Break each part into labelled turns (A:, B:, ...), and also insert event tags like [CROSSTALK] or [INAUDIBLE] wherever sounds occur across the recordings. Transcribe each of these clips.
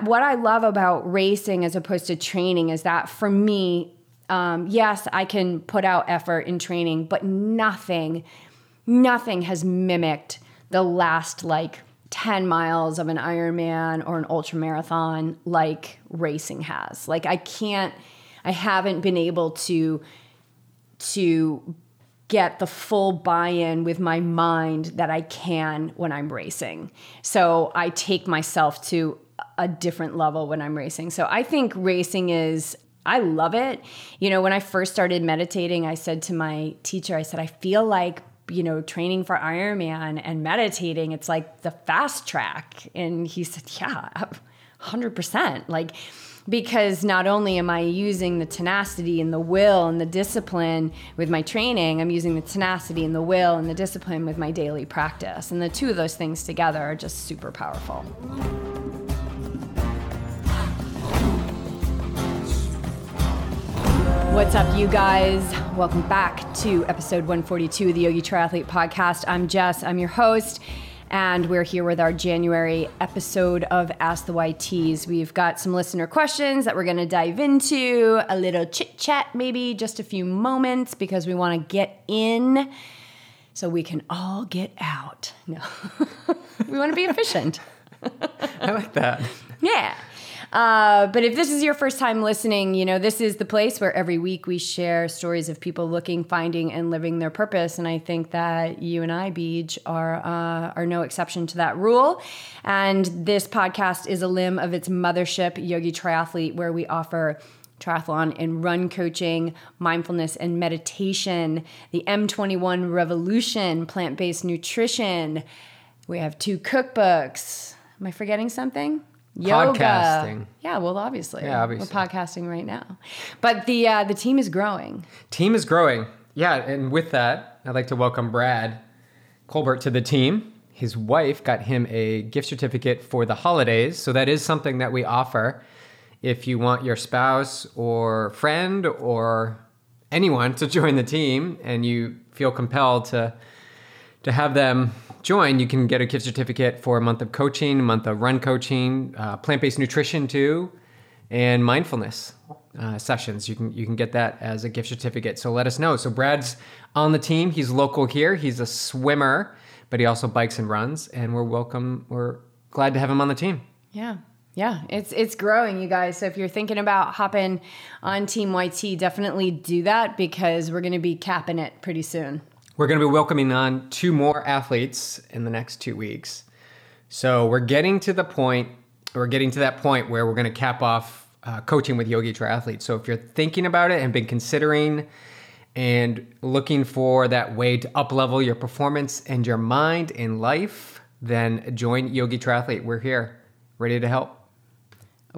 A: What I love about racing as opposed to training is that for me, um, yes, I can put out effort in training, but nothing, nothing has mimicked the last like 10 miles of an Ironman or an ultra marathon like racing has. Like I can't, I haven't been able to, to get the full buy-in with my mind that I can when I'm racing. So I take myself to a different level when I'm racing. So I think racing is I love it. You know, when I first started meditating, I said to my teacher, I said, I feel like, you know, training for Ironman and meditating, it's like the fast track. And he said, Yeah, 100%. Like, because not only am I using the tenacity and the will and the discipline with my training, I'm using the tenacity and the will and the discipline with my daily practice. And the two of those things together are just super powerful. What's up, you guys? Welcome back to episode 142 of the Yogi Triathlete Podcast. I'm Jess, I'm your host, and we're here with our January episode of Ask the YTs. We've got some listener questions that we're going to dive into, a little chit chat, maybe just a few moments, because we want to get in so we can all get out. No, [LAUGHS] we want to be efficient. [LAUGHS]
B: I like that.
A: Yeah. Uh, but if this is your first time listening, you know, this is the place where every week we share stories of people looking, finding, and living their purpose. And I think that you and I, Beej, are, uh, are no exception to that rule. And this podcast is a limb of its mothership, Yogi Triathlete, where we offer triathlon and run coaching, mindfulness and meditation, the M21 revolution, plant based nutrition. We have two cookbooks. Am I forgetting something? Yoga.
B: Podcasting.
A: Yeah, well, obviously,
B: Yeah, obviously.
A: we're podcasting right now, but the uh, the team is growing.
B: Team is growing. Yeah, and with that, I'd like to welcome Brad Colbert to the team. His wife got him a gift certificate for the holidays, so that is something that we offer if you want your spouse or friend or anyone to join the team and you feel compelled to to have them join, you can get a gift certificate for a month of coaching, a month of run coaching, uh, plant-based nutrition too, and mindfulness uh, sessions. You can you can get that as a gift certificate. So let us know. So Brad's on the team. He's local here. He's a swimmer, but he also bikes and runs, and we're welcome. We're glad to have him on the team.
A: Yeah. Yeah, it's it's growing, you guys. So if you're thinking about hopping on Team YT, definitely do that because we're going to be capping it pretty soon.
B: We're going to be welcoming on two more athletes in the next two weeks. So we're getting to the point, we're getting to that point where we're going to cap off uh, coaching with Yogi Triathlete. So if you're thinking about it and been considering and looking for that way to uplevel your performance and your mind in life, then join Yogi Triathlete. We're here, ready to help.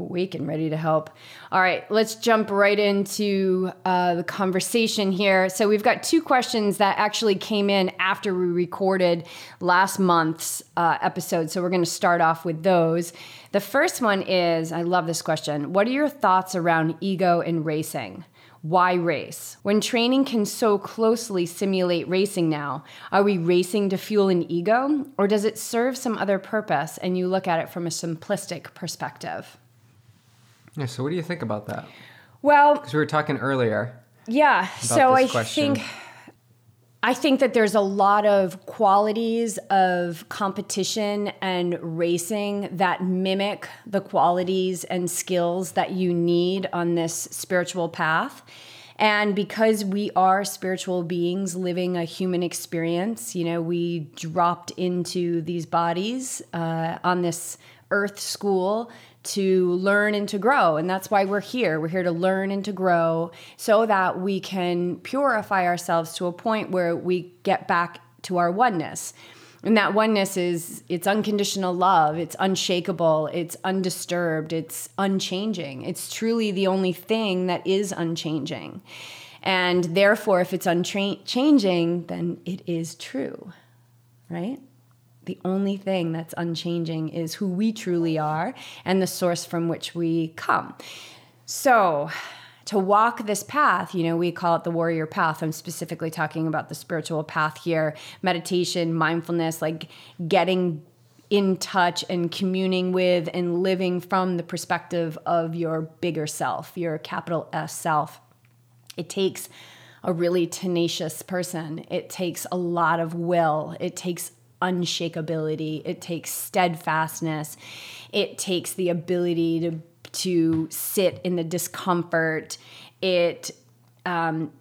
A: Awake and ready to help. All right, let's jump right into uh, the conversation here. So, we've got two questions that actually came in after we recorded last month's uh, episode. So, we're going to start off with those. The first one is I love this question What are your thoughts around ego and racing? Why race? When training can so closely simulate racing now, are we racing to fuel an ego or does it serve some other purpose and you look at it from a simplistic perspective?
B: Yeah, so what do you think about that?
A: Well,
B: Because we were talking earlier.
A: yeah. So I
B: question.
A: think I think that there's a lot of qualities of competition and racing that mimic the qualities and skills that you need on this spiritual path. And because we are spiritual beings living a human experience, you know, we dropped into these bodies uh, on this earth school to learn and to grow. And that's why we're here. We're here to learn and to grow so that we can purify ourselves to a point where we get back to our oneness. And that oneness is it's unconditional love, it's unshakable, it's undisturbed, it's unchanging. It's truly the only thing that is unchanging. And therefore, if it's unchanging, then it is true, right? The only thing that's unchanging is who we truly are and the source from which we come. So, to walk this path, you know, we call it the warrior path. I'm specifically talking about the spiritual path here meditation, mindfulness, like getting in touch and communing with and living from the perspective of your bigger self, your capital S self. It takes a really tenacious person. It takes a lot of will. It takes unshakability. It takes steadfastness. It takes the ability to to sit in the discomfort. It um,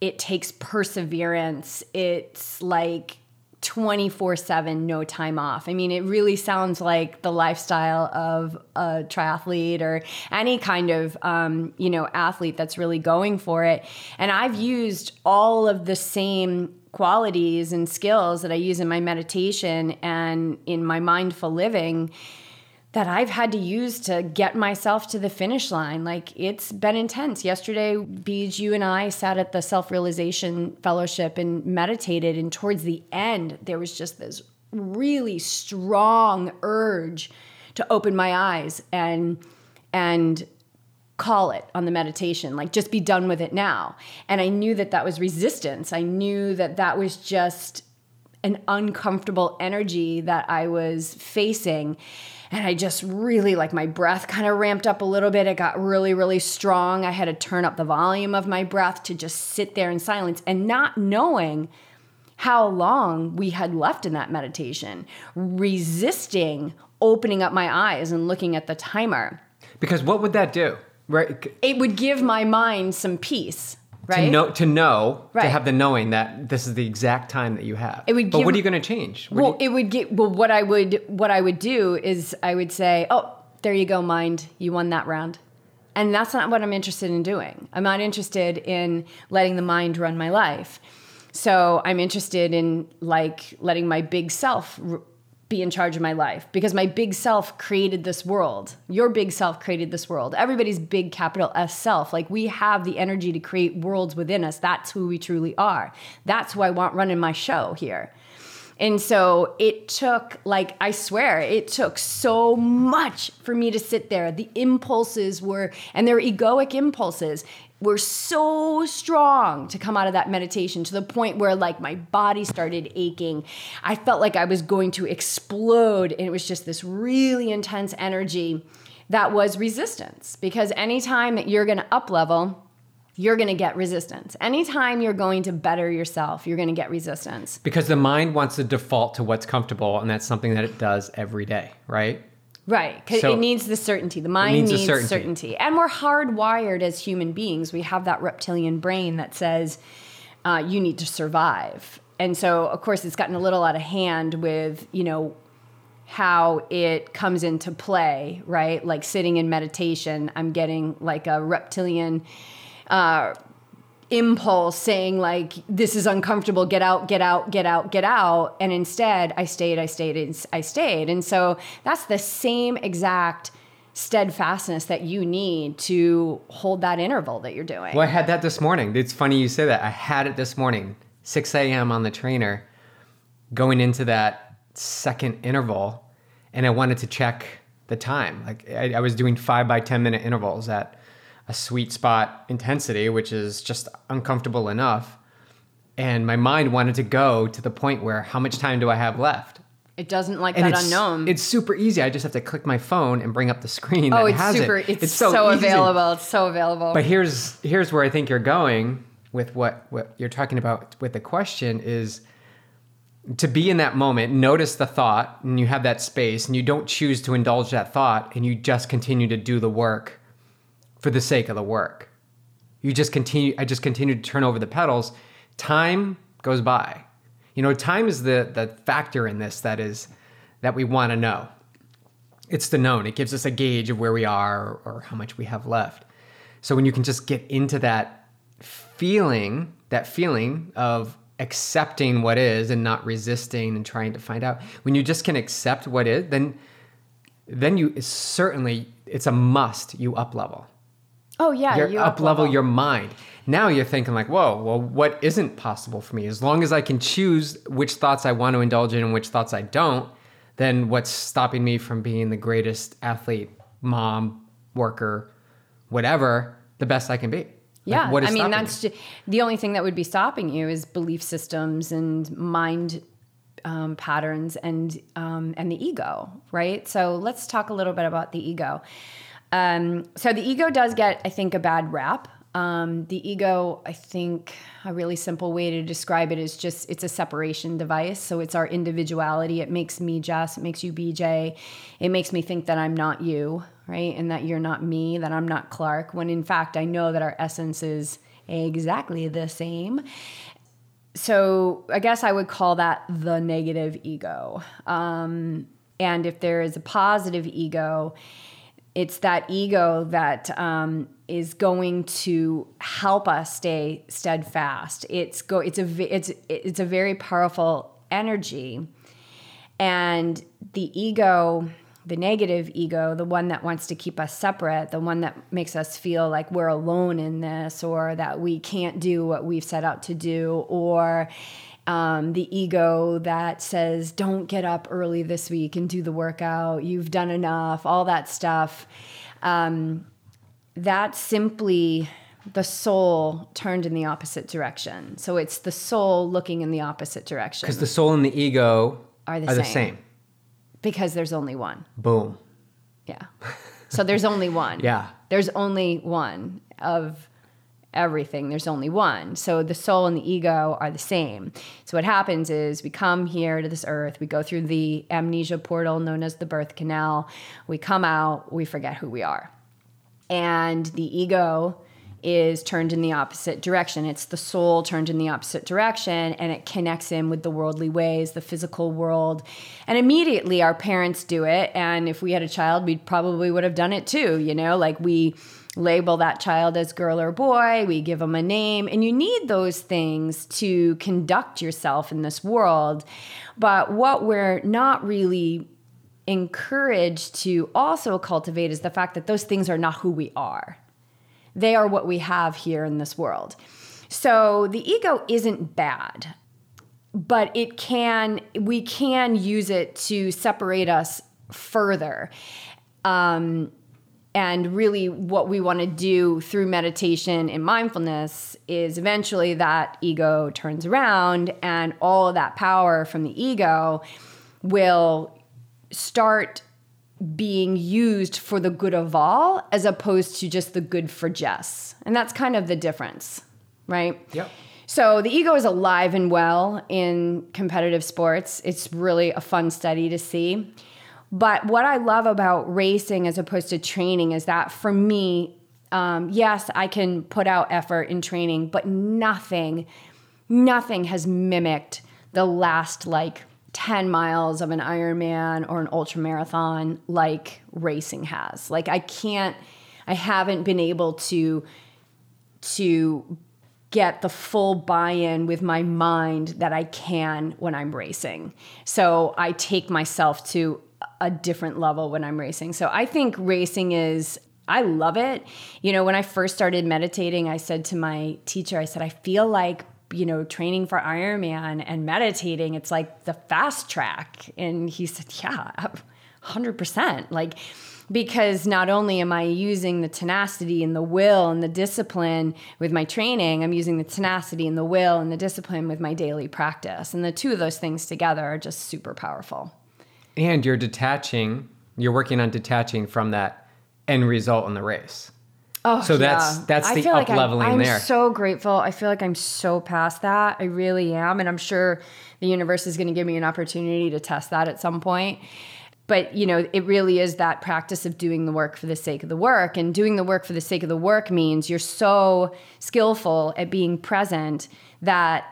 A: it takes perseverance. It's like 24 7, no time off. I mean, it really sounds like the lifestyle of a triathlete or any kind of, um, you know, athlete that's really going for it. And I've used all of the same qualities and skills that I use in my meditation and in my mindful living that I've had to use to get myself to the finish line. Like it's been intense. Yesterday, Beej, you and I sat at the self realization fellowship and meditated. And towards the end, there was just this really strong urge to open my eyes and and call it on the meditation like just be done with it now and i knew that that was resistance i knew that that was just an uncomfortable energy that i was facing and I just really like my breath kind of ramped up a little bit. It got really, really strong. I had to turn up the volume of my breath to just sit there in silence and not knowing how long we had left in that meditation, resisting opening up my eyes and looking at the timer.
B: Because what would that do? Right?
A: It would give my mind some peace right?
B: To know, to know,
A: Right.
B: to have the knowing that this is the exact time that you have.
A: It would
B: but
A: give-
B: what are you going to change? What
A: well,
B: you-
A: it would get well. What I would what I would do is I would say, "Oh, there you go, mind. You won that round." And that's not what I'm interested in doing. I'm not interested in letting the mind run my life. So I'm interested in like letting my big self r- be in charge of my life because my big self created this world. Your big self created this world. Everybody's big capital S self. Like we have the energy to create worlds within us. That's who we truly are. That's who I want running my show here. And so it took, like, I swear, it took so much for me to sit there. The impulses were, and they're egoic impulses, were so strong to come out of that meditation to the point where, like, my body started aching. I felt like I was going to explode. And it was just this really intense energy that was resistance. Because anytime that you're going to up level, you're going to get resistance. Anytime you're going to better yourself, you're going to get resistance.
B: because the mind wants to default to what's comfortable, and that's something that it does every day, right?
A: Right, because
B: So-
A: it needs the certainty. The mind
B: needs
A: needs,
B: certainty.
A: certainty. and we're hardwired as human beings. We have that reptilian brain that says uh, you need to survive, and so of course it's gotten a little out of hand with you know how it comes into play. Right, like sitting in meditation, I'm getting like a reptilian. Uh, impulse saying like this is uncomfortable get out get out get out get out and instead i stayed i stayed i stayed and so that's the same exact steadfastness that you need to hold that interval that you're doing
B: Well, I had that this morning. It's funny you say that. I had it this morning, 6 a.m. on the trainer, going into that second interval, and I wanted to check the time. Like I, I was doing five by 10 minute intervals at a sweet spot intensity, which is just uncomfortable enough. And my mind wanted to go to the point where how much time do I have left?
A: it doesn't like
B: And
A: that
B: it's,
A: unknown
B: It's super easy. I just have to click my phone and bring up the screen.
A: oh it's
B: has
A: super
B: It.
A: it's, so,
B: easy.
A: available it's so available
B: But here's here's where I think you're going with what what you're talking about with the question is to be in that moment, notice the thought, and you have that space, and you don't choose to indulge that thought, and you just continue to do the work for the sake of the work. You just continue. I just continue to turn over the pedals. Time goes by. You know, time is the the factor in this that is that we want to know. It's the known. It gives us a gauge of where we are or, how much we have left. So when you can just get into that feeling, that feeling of accepting what is and not resisting and trying to find out, when you just can accept what is, then then you certainly it's a must you up level.
A: Oh yeah
B: You
A: you
B: up level your mind. Now you're thinking like, whoa, well, what isn't possible for me? As long as I can choose which thoughts I want to indulge in and which thoughts I don't, then what's stopping me from being the greatest athlete, mom, worker, whatever, the best I can be? Like,
A: Yeah,
B: what is
A: I mean that's
B: me?
A: ju- the only thing that would be stopping you is belief systems and mind um, patterns and um, and the ego, right? So let's talk a little bit about the ego. Um, so the ego does get, I think, a bad rap. Um, the ego, I think, a really simple way to describe it is just it's a separation device. So it's our individuality. It makes me Jess. It makes you BJ. It makes me think that I'm not you, right, and that you're not me. That I'm not Clark. When in fact, I know that our essence is exactly the same so I guess I would call that the negative ego. Um, and if there is a positive ego, it's that ego that um, is going to help us stay steadfast. It's go. It's a. It's it's a very powerful energy, and the ego the negative ego, the one that wants to keep us separate, the one that makes us feel like we're alone in this or that we can't do what we've set out to do, or um, the ego that says, don't get up early this week and do the workout, you've done enough, all that stuff. Um, that's simply the soul turned in the opposite direction. So it's the soul looking in the opposite direction.
B: Because the soul and the ego
A: are the
B: are
A: same.
B: the same.
A: Because there's only one.
B: Boom.
A: Yeah. So there's only [LAUGHS] one.
B: Yeah.
A: There's only one of everything. There's only one. So the soul and the ego are the same. So what happens is we come here to this earth, we go through the amnesia portal known as the birth canal, we come out, we forget who we are. And the ego is turned in the opposite direction. It's the soul turned in the opposite direction and it connects him with the worldly ways, the physical world. And immediately our parents do it. And if we had a child, we probably would have done it too. You know, like we label that child as girl or boy, we give them a name. And you need those things to conduct yourself in this world. But what we're not really encouraged to also cultivate is the fact that those things are not who we are they are what we have here in this world. So the ego isn't bad, but it can we can use it to separate us further. Um, and really, what we want to do through meditation and mindfulness is eventually that ego turns around, and all of that power from the ego will start being used for the good of all as opposed to just the good for Jess. And that's kind of the difference, right?
B: Yep.
A: So the ego is alive and well in competitive sports. It's really a fun study to see. But what I love about racing as opposed to training is that for me, um, yes, I can put out effort in training, but nothing, nothing has mimicked the last like 10 miles of an Ironman or an ultra marathon like racing has. Like I can't I haven't been able to to get the full buy-in with my mind that I can when I'm racing. So I take myself to a different level when I'm racing. So I think racing is I love it. You know, when I first started meditating, I said to my teacher, I said I feel like you know, training for Ironman and meditating, it's like the fast track. And he said, Yeah, 100%. Like, because not only am I using the tenacity and the will and the discipline with my training, I'm using the tenacity and the will and the discipline with my daily practice. And the two of those things together are just super powerful.
B: And you're detaching, you're working on detaching from that end result in the race.
A: Oh,
B: so that's
A: yeah.
B: that's
A: I
B: the
A: feel
B: up
A: like
B: leveling
A: I'm, I'm
B: there.
A: so grateful. I feel like I'm so past that. I really am, and I'm sure the universe is going to give me an opportunity to test that at some point. But you know, it really is that practice of doing the work for the sake of the work, and doing the work for the sake of the work means you're so skillful at being present that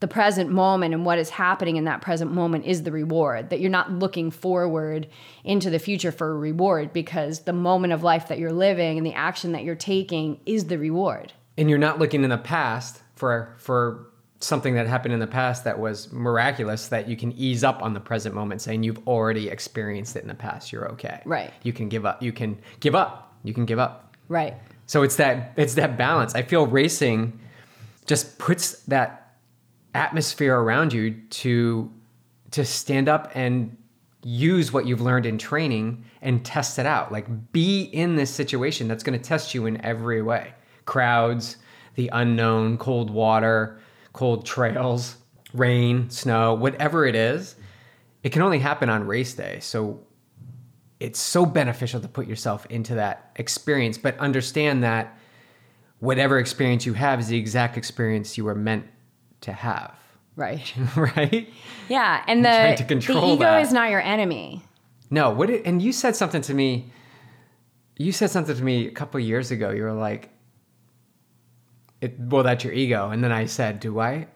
A: the present moment and what is happening in that present moment is the reward that you're not looking forward into the future for a reward because the moment of life that you're living and the action that you're taking is the reward.
B: And you're not looking in the past for for something that happened in the past that was miraculous that you can ease up on the present moment saying you've already experienced it in the past you're okay.
A: Right.
B: you can give up you can give up you can give up.
A: Right.
B: So it's that it's that balance. I feel racing just puts that atmosphere around you to to stand up and use what you've learned in training and test it out like be in this situation that's going to test you in every way crowds the unknown cold water cold trails rain, snow, whatever it is, it can only happen on race day. So it's so beneficial to put yourself into that experience, but understand that whatever experience you have is the exact experience you were meant to have.
A: Right. [LAUGHS]
B: right?
A: Yeah, and the,
B: trying to control
A: the ego
B: that.
A: is not your enemy.
B: No, what it, and you said something to me you said something to me a couple years ago. You were like it, well, that's your ego. And then I said, do I?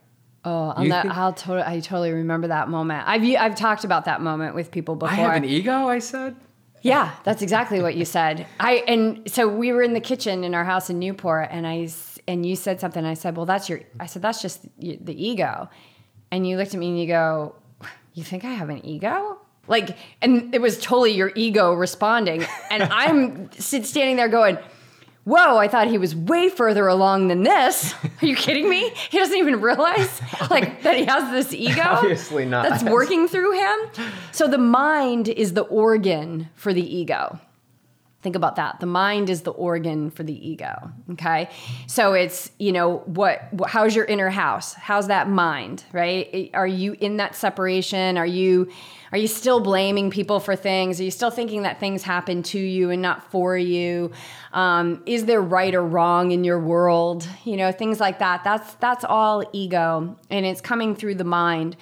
A: Oh, I'll, not, I'll totally, I totally remember that moment. I've I've talked about that moment with people before.
B: I have an ego, I said.
A: Yeah, that's exactly what you said. I and so we were in the kitchen in our house in Newport, and I and you said something. I said, "Well, that's your." I said, "That's just the ego," and you looked at me and you go, "You think I have an ego?" Like, and it was totally your ego responding, and [LAUGHS] I'm standing there going. Whoa, I thought he was way further along than this. Are you kidding me? He doesn't even realize [LAUGHS] like that he has this ego.
B: Obviously not.
A: That's working through him. So the mind is the organ for the ego. Think about that. The mind is the organ for the ego. Okay. So it's, you know, what, how's your inner house? How's that mind, right? Are you in that separation? Are you, are you still blaming people for things? Are you still thinking that things happen to you and not for you? Um, is there right or wrong in your world? You know, things like that. That's, that's all ego and it's coming through the mind.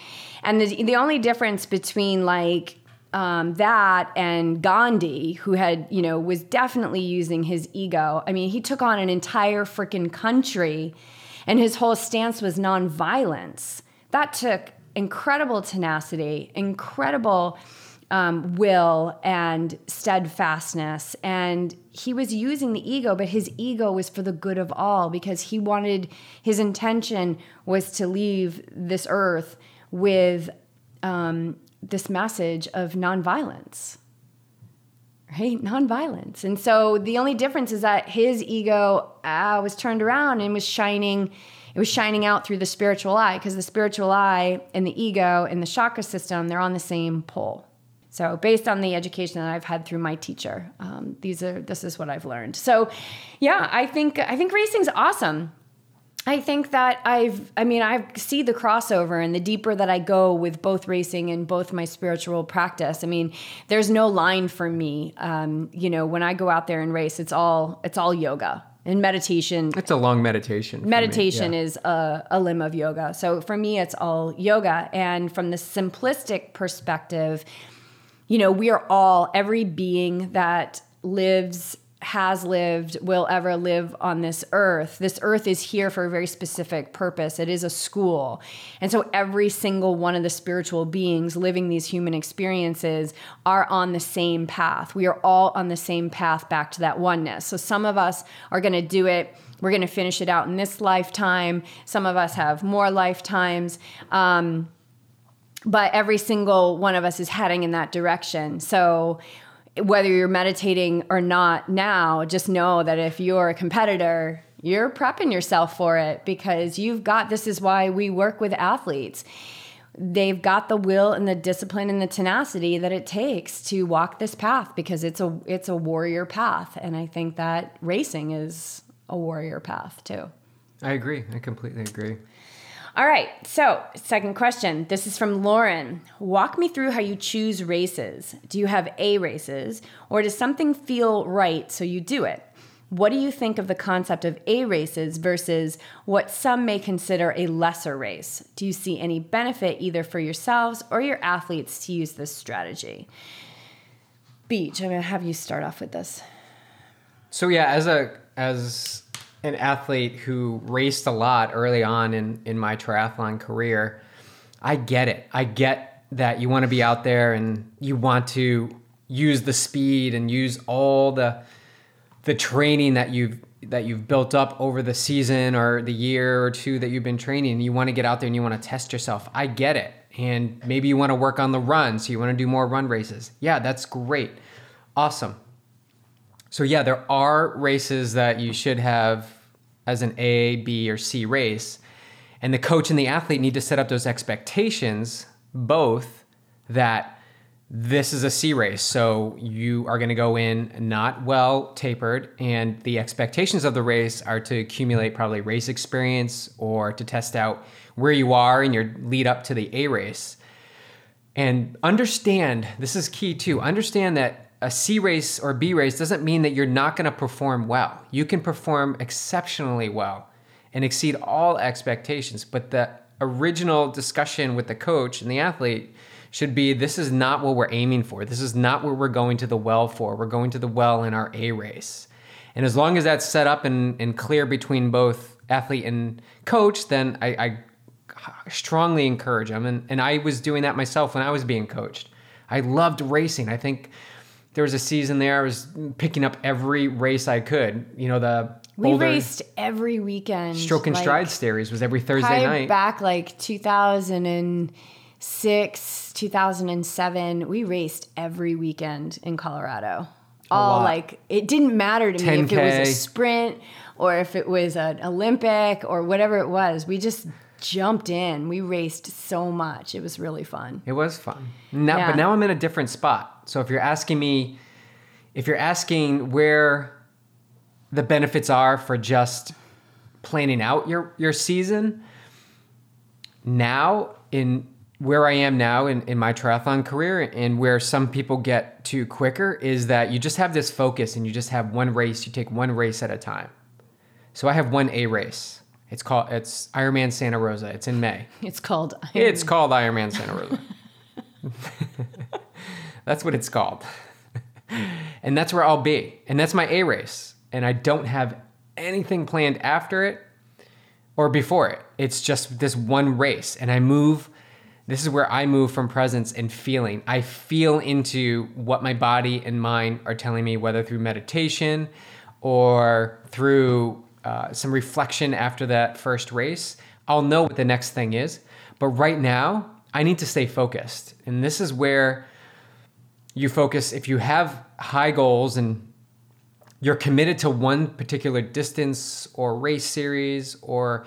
A: And the, the only difference between like, um, that and Gandhi, who had, you know, was definitely using his ego. I mean, he took on an entire freaking country and his whole stance was nonviolence. That took incredible tenacity, incredible um, will, and steadfastness. And he was using the ego, but his ego was for the good of all because he wanted, his intention was to leave this earth with um, this message of nonviolence right? Nonviolence. And so the only difference is that his ego uh, was turned around and was shining it was shining out through the spiritual eye because the spiritual eye and the ego and the chakra system they're on the same pole. So based on the education that i've had through my teacher um, these are this is what i've learned. So yeah i think i think racing's awesome I think that I've, I mean, I see the crossover and the deeper that I go with both racing and both my spiritual practice. I mean, there's no line for me. Um, you know, when I go out there and race, it's all, it's all yoga and meditation.
B: It's a long meditation.
A: Meditation
B: yeah.
A: is a, a limb of yoga. So for me, it's all yoga. And from the simplistic perspective, you know, we are all, every being that lives, has lived, will ever live on this earth. This earth is here for a very specific purpose. It is a school. And so every single one of the spiritual beings living these human experiences are on the same path. We are all on the same path back to that oneness. So some of us are going to do it we're going to finish it out in this lifetime. Some of us have more lifetimes. Um, but every single one of us is heading in that direction. So whether you're meditating or not now, just know that if you're a competitor, you're prepping yourself for it because you've got this is why we work with athletes. They've got the will and the discipline and the tenacity that it takes to walk this path because it's a it's a warrior path and I think that racing is a warrior path too.
B: I agree. I completely agree.
A: All right. So, second question. This is from Lauren. Walk me through how you choose races. Do you have A races, or does something feel right so you do it? What do you think of the concept of A races versus what some may consider a lesser race? Do you see any benefit either for yourselves or your athletes to use this strategy? Beej, I'm going to have you start off with this.
B: So yeah, as a as an athlete who raced a lot early on in in my triathlon career, I get it. I get that you want to be out there and you want to use the speed and use all the the training that you've that you've built up over the season or the year or two that you've been training. You want to get out there and you want to test yourself. I get it. And maybe you want to work on the run, so you want to do more run races. Yeah, that's great. Awesome. So yeah, there are races that you should have as an A, B, or C race. And the coach and the athlete need to set up those expectations, both that this is a C race, so you are going to go in not well tapered, and the expectations of the race are to accumulate probably race experience or to test out where you are in your lead up to the A race. And understand this is key too. Understand that a C race or B race doesn't mean that you're not going to perform well. You can perform exceptionally well and exceed all expectations, but the original discussion with the coach and the athlete should be this is not what we're aiming for. This is not what we're going to the well for. We're going to the well in our A race. And as long as that's set up and, and clear between both athlete and coach, then I, I strongly encourage them. And, and I was doing that myself when I was being coached. I loved racing. I think there was a season there I was picking up every race I could. You know, the
A: we Boulder raced every weekend.
B: Stroke and like, Stride series was every Thursday night.
A: Back like 2006, 2007, we raced every weekend in Colorado. All like it didn't matter to 10K. me if it was a sprint or if it was an Olympic or whatever it was. We just jumped in. We raced so much. It was really fun.
B: It was fun. Now, yeah. but now I'm in a different spot. So if you're asking me, if you're asking where the benefits are for just planning out your your season, now in where I am now in, in my triathlon career and where some people get to quicker is that you just have this focus and you just have one race, you take one race at a time. So I have one A race. It's called it's Ironman Santa Rosa. It's in May.
A: It's called
B: Iron... It's called Ironman Santa Rosa. [LAUGHS] that's what it's called. [LAUGHS] and that's where I'll be. And that's my A race. And I don't have anything planned after it or before it. It's just this one race and I move this is where I move from presence and feeling. I feel into what my body and mind are telling me, whether through meditation or through uh, some reflection after that first race. I'll know what the next thing is. But right now, I need to stay focused. And this is where you focus. If you have high goals and you're committed to one particular distance or race series or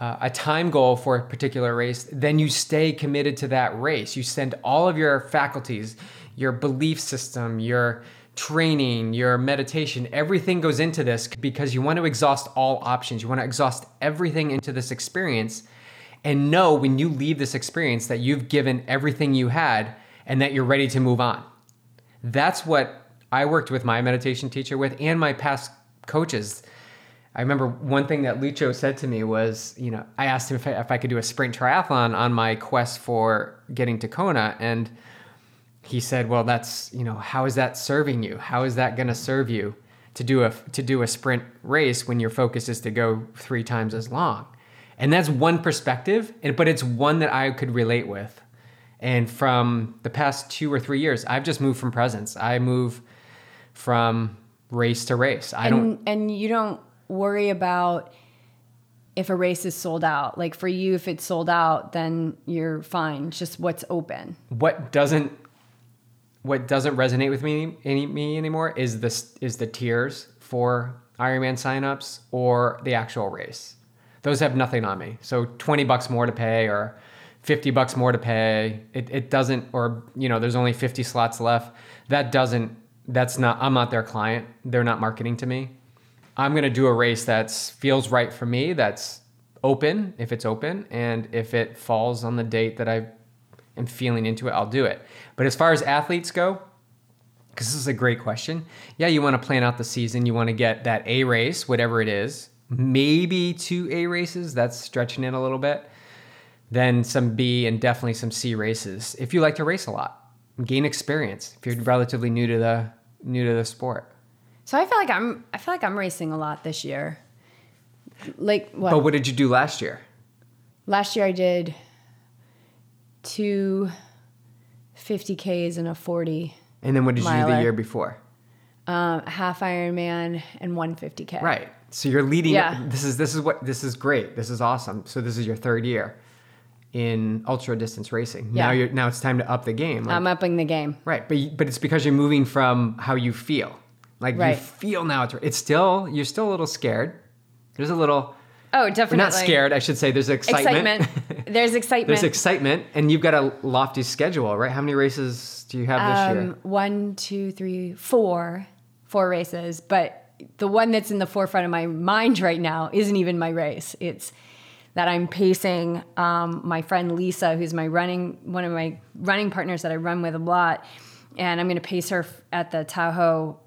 B: uh, a time goal for a particular race, then you stay committed to that race. You send all of your faculties, your belief system, your training, your meditation, everything goes into this because you want to exhaust all options. You want to exhaust everything into this experience and know when you leave this experience that you've given everything you had and that you're ready to move on. That's what I worked with my meditation teacher with and my past coaches I remember one thing that Lucho said to me was, you know, I asked him if I, if I could do a sprint triathlon on my quest for getting to Kona, and he said, "Well, that's you know, how is that serving you? How is that going to serve you to do a to do a sprint race when your focus is to go three times as long?" And that's one perspective, but it's one that I could relate with. And from the past two or three years, I've just moved from presence. I move from race to race. I
A: and,
B: don't,
A: and you don't worry about if a race is sold out. Like for you, if it's sold out, then you're fine. It's just what's open.
B: What doesn't what doesn't resonate with me any, me anymore is this is the tiers for Ironman signups or the actual race. Those have nothing on me. So twenty bucks more to pay or fifty bucks more to pay. It, it doesn't or you know there's only fifty slots left. That doesn't. That's not. I'm not their client. They're not marketing to me. I'm going to do a race that feels right for me, that's open if it's open, and if it falls on the date that I am feeling into it, I'll do it. But as far as athletes go, because this is a great question. Yeah, you want to plan out the season. You want to get that A race, whatever it is, maybe two A races. That's stretching it a little bit. Then some B and definitely some C races. If you like to race a lot, gain experience. If you're relatively new to the new to the sport.
A: So I feel like I'm I feel like I'm racing a lot this year. Like what?
B: But what did you do last year?
A: Last year I did two 50Ks and a 40.
B: And then what did miler. you do the year before?
A: Um, half Ironman and one 50K.
B: Right. So you're leading. Yeah. This is this is what this is great. This is awesome. So this is your third year in ultra distance racing. Yeah. Now you're now it's time to up the game.
A: Like, I'm upping the game.
B: Right, but but it's because you're moving from how you feel. Like right. you feel now it's it's still you're still a little scared. There's a little
A: Oh, definitely.
B: not scared, I should say. There's excitement. excitement. [LAUGHS]
A: there's excitement.
B: There's excitement, and you've got a lofty schedule, right? How many races do you have this year?
A: Um, one, two, three, four, four races. But the one that's in the forefront of my mind right now isn't even my race. It's that I'm pacing um, my friend Lisa, who's my running one of my running partners that I run with a lot, and I'm going to pace her at the Tahoe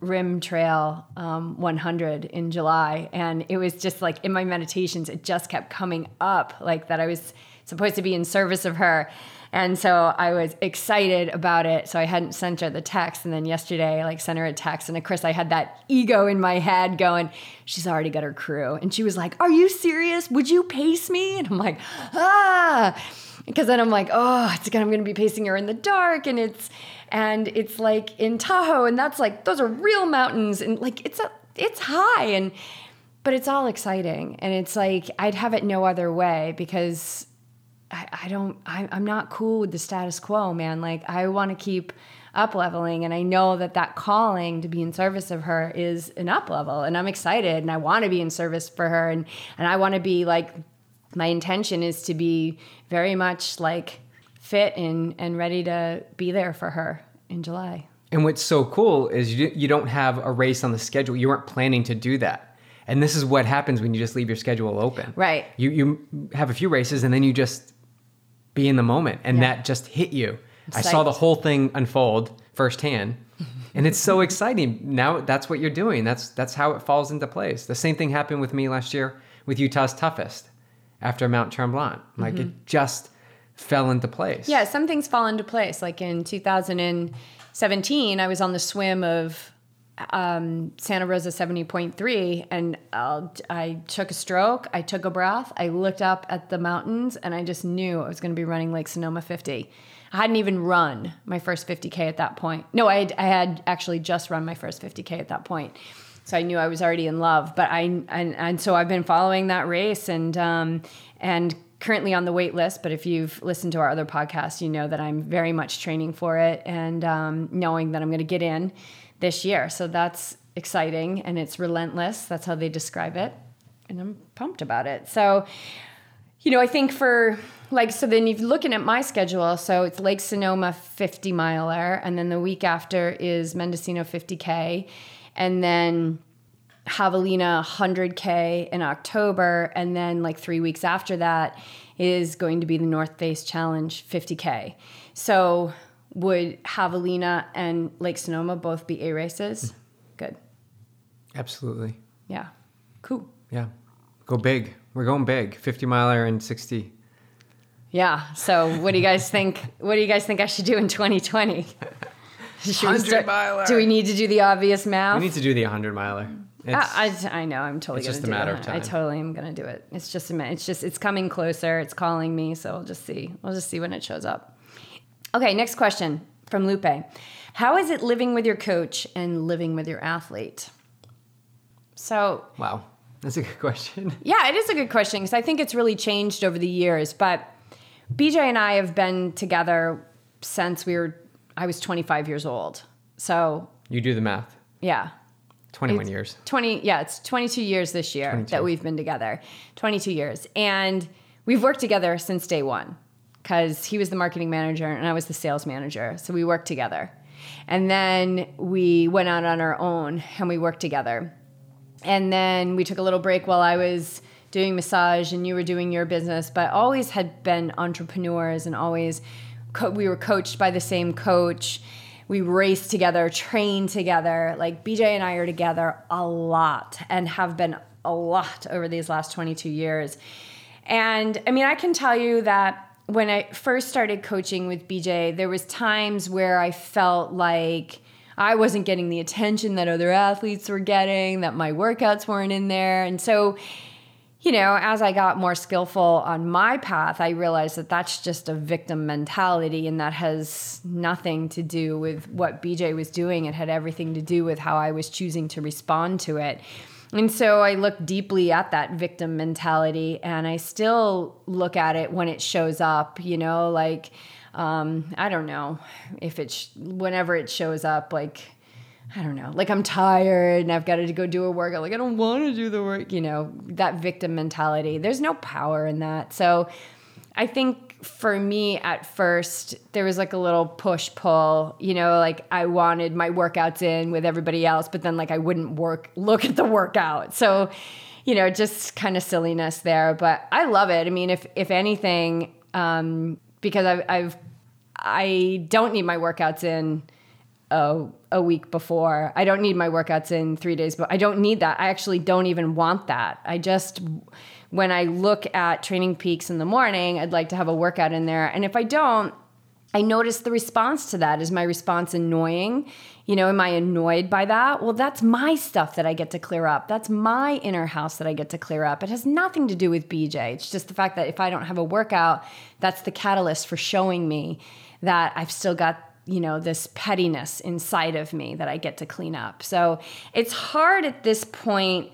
A: Rim Trail um, 100 in July, and it was just like in my meditations, it just kept coming up like that I was supposed to be in service of her. And so I was excited about it. So I hadn't sent her the text. And then yesterday, I like sent her a text. And of course, I had that ego in my head going, she's already got her crew. And she was like, Are you serious? Would you pace me? And I'm like, Ah. Because then I'm like, oh, it's gonna, I'm gonna be pacing her in the dark, and it's, and it's like in Tahoe, and that's like those are real mountains, and like it's a, it's high, and, but it's all exciting, and it's like I'd have it no other way because I, I don't I, I'm not cool with the status quo, man. Like I want to keep up leveling and I know that that calling to be in service of her is an up level and I'm excited and I want to be in service for her and and I want to be like my intention is to be very much like fit and and ready to be there for her in July.
B: And what's so cool is you, you don't have a race on the schedule. You weren't planning to do that. And this is what happens when you just leave your schedule open.
A: Right.
B: You you have a few races and then you just be in the moment and yeah. that just hit you. I saw the whole thing unfold firsthand. [LAUGHS] and it's so exciting. Now that's what you're doing. That's that's how it falls into place. The same thing happened with me last year with Utah's toughest after Mount Tremblant. Like mm-hmm. it just fell into place.
A: Yeah, some things fall into place. Like in 2017, I was on the swim of um, Santa Rosa 70.3 and I'll, I took a stroke. I took a breath. I looked up at the mountains and I just knew I was going to be running Lake Sonoma 50. I hadn't even run my first 50K at that point. No, I had, I had actually just run my first 50K at that point. So I knew I was already in love, but I, and, and so I've been following that race and, um, and currently on the wait list, but if you've listened to our other podcast, you know that I'm very much training for it and um, knowing that I'm going to get in this year. So that's exciting and it's relentless. That's how they describe it. And I'm pumped about it. So, you know, I think for like, so then you're looking at my schedule, so it's Lake Sonoma 50 miler, and then the week after is Mendocino 50K, and then Javelina 100K in October, and then like three weeks after that is going to be the North Face Challenge 50K. So would Javelina and Lake Sonoma both be A races? Good.
B: Absolutely.
A: Yeah. Cool.
B: Yeah. Go big. We're going big. 50 miler and 60.
A: Yeah. So what do you guys think? What do you guys think I should do in 2020?
B: 100 miler.
A: Do we need to do the obvious math?
B: We need to do the 100 miler.
A: I, I, I, know. I'm totally.
B: It's just
A: a
B: matter
A: it.
B: of time.
A: I totally am gonna do it. It's just a. It's just. It's coming closer. It's calling me. So we'll just see. We'll just see when it shows up. Okay, next question from Lupe. How is it living with your coach and living with your athlete? So,
B: wow, that's a good question. [LAUGHS]
A: Yeah, it is a good question because I think it's really changed over the years. But BJ and I have been together since we were, I was 25 years old. So,
B: you do the math.
A: Yeah.
B: 21
A: it's
B: years.
A: 20, yeah, it's 22 years this year 22. that we've been together. 22 years. And we've worked together since day one because he was the marketing manager and I was the sales manager. So we worked together. And then we went out on our own and we worked together. And then we took a little break while I was doing massage and you were doing your business, but always had been entrepreneurs and always co- we were coached by the same coach. We raced together, trained together. Like BJ and I are together a lot and have been a lot over these last 22 years. And I mean, I can tell you that when I first started coaching with BJ, there was times where I felt like I wasn't getting the attention that other athletes were getting, that my workouts weren't in there. And so, you know, as I got more skillful on my path, I realized that that's just a victim mentality and that has nothing to do with what BJ was doing. It had everything to do with how I was choosing to respond to it. And so I look deeply at that victim mentality and I still look at it when it shows up, you know, like, um, I don't know if it's whenever it shows up, like, I don't know, like I'm tired and I've got to go do a workout. Like, I don't want to do the work, you know, that victim mentality. There's no power in that. So I think for me at first there was like a little push pull, you know, like I wanted my workouts in with everybody else, but then like I wouldn't work look at the workout. So, you know, just kind of silliness there, but I love it. I mean, if if anything, um, because I've, I've I don't need my workouts in a, a week before. I don't need my workouts in three days, but I don't need that. I actually don't even want that. I just, when I look at Training Peaks in the morning, I'd like to have a workout in there. And if I don't, I notice the response to that. Is my response annoying? You know, am I annoyed by that? Well, that's my stuff that I get to clear up. That's my inner house that I get to clear up. It has nothing to do with Beej. It's just the fact that if I don't have a workout, that's the catalyst for showing me that I've still got you know this pettiness inside of me that I get to clean up. So it's hard at this point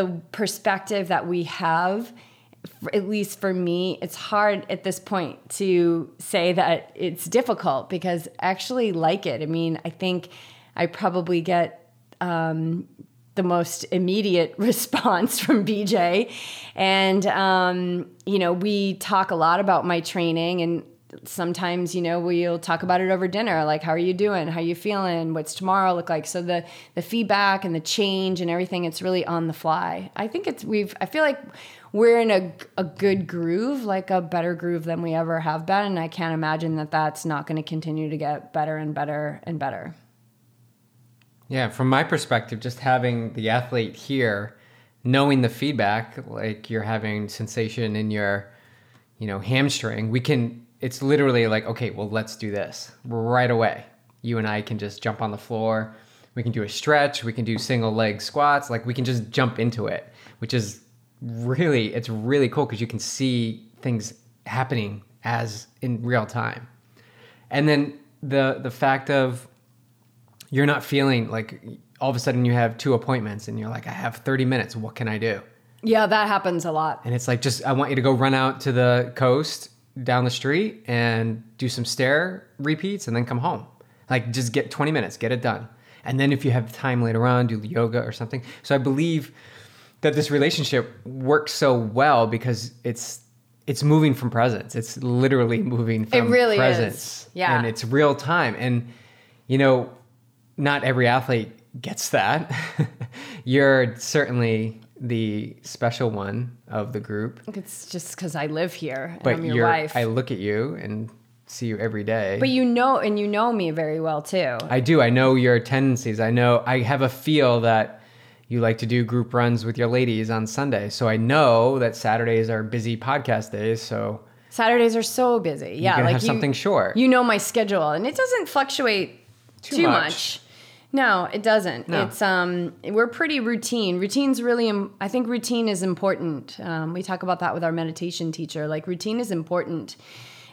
A: the perspective that we have at least for me it's hard at this point to say that it's difficult because I actually like it. I mean, I think I probably get um, the most immediate [LAUGHS] response from Beej. And, um, you know, we talk a lot about my training and sometimes you know we'll talk about it over dinner like how are you doing? How you feeling? What's tomorrow look like? So the the feedback and the change and everything it's really on the fly. I think it's we've i feel like we're in a, a good groove like a better groove than we ever have been and i can't imagine that that's not going to continue to get better and better and better.
B: Yeah from my perspective just having the athlete here knowing the feedback like you're having sensation in your you know hamstring we can it's literally like, okay, well, let's do this right away. You and I can just jump on the floor. We can do a stretch. We can do single leg squats. Like we can just jump into it, which is really, it's really cool because you can see things happening as in real time. And then the the fact of you're not feeling like all of a sudden you have two appointments and you're like, I have 30 minutes. What can I do?
A: Yeah, that happens a lot.
B: And it's like, just I want you to go run out to the coast down the street and do some stair repeats and then come home. Like just get 20 minutes, get it done. And then if you have time later on, do yoga or something. So I believe that this relationship works so well because it's it's moving from presence. It's literally moving from
A: it really
B: presence.
A: Is. Yeah.
B: And it's real time. And you know, not every athlete gets that. [LAUGHS] You're certainly the special one of the group.
A: It's just because I live here.
B: but
A: I'm your
B: you're,
A: wife.
B: I look at you and see you every day.
A: but you know, and you know me very well too.
B: I do. I know your tendencies. I know. I have a feel that you like to do group runs with your ladies on Sunday. So I know that Saturdays are busy podcast days. So
A: Saturdays are so busy. Yeah, like
B: have
A: you,
B: something short.
A: You know my schedule, and it doesn't fluctuate
B: Too
A: too,
B: much.
A: much. No, it doesn't.
B: No.
A: It's um, we're pretty routine. Routine's really, im- I think routine is important. Um, we talk about that with our meditation teacher. Like routine is important,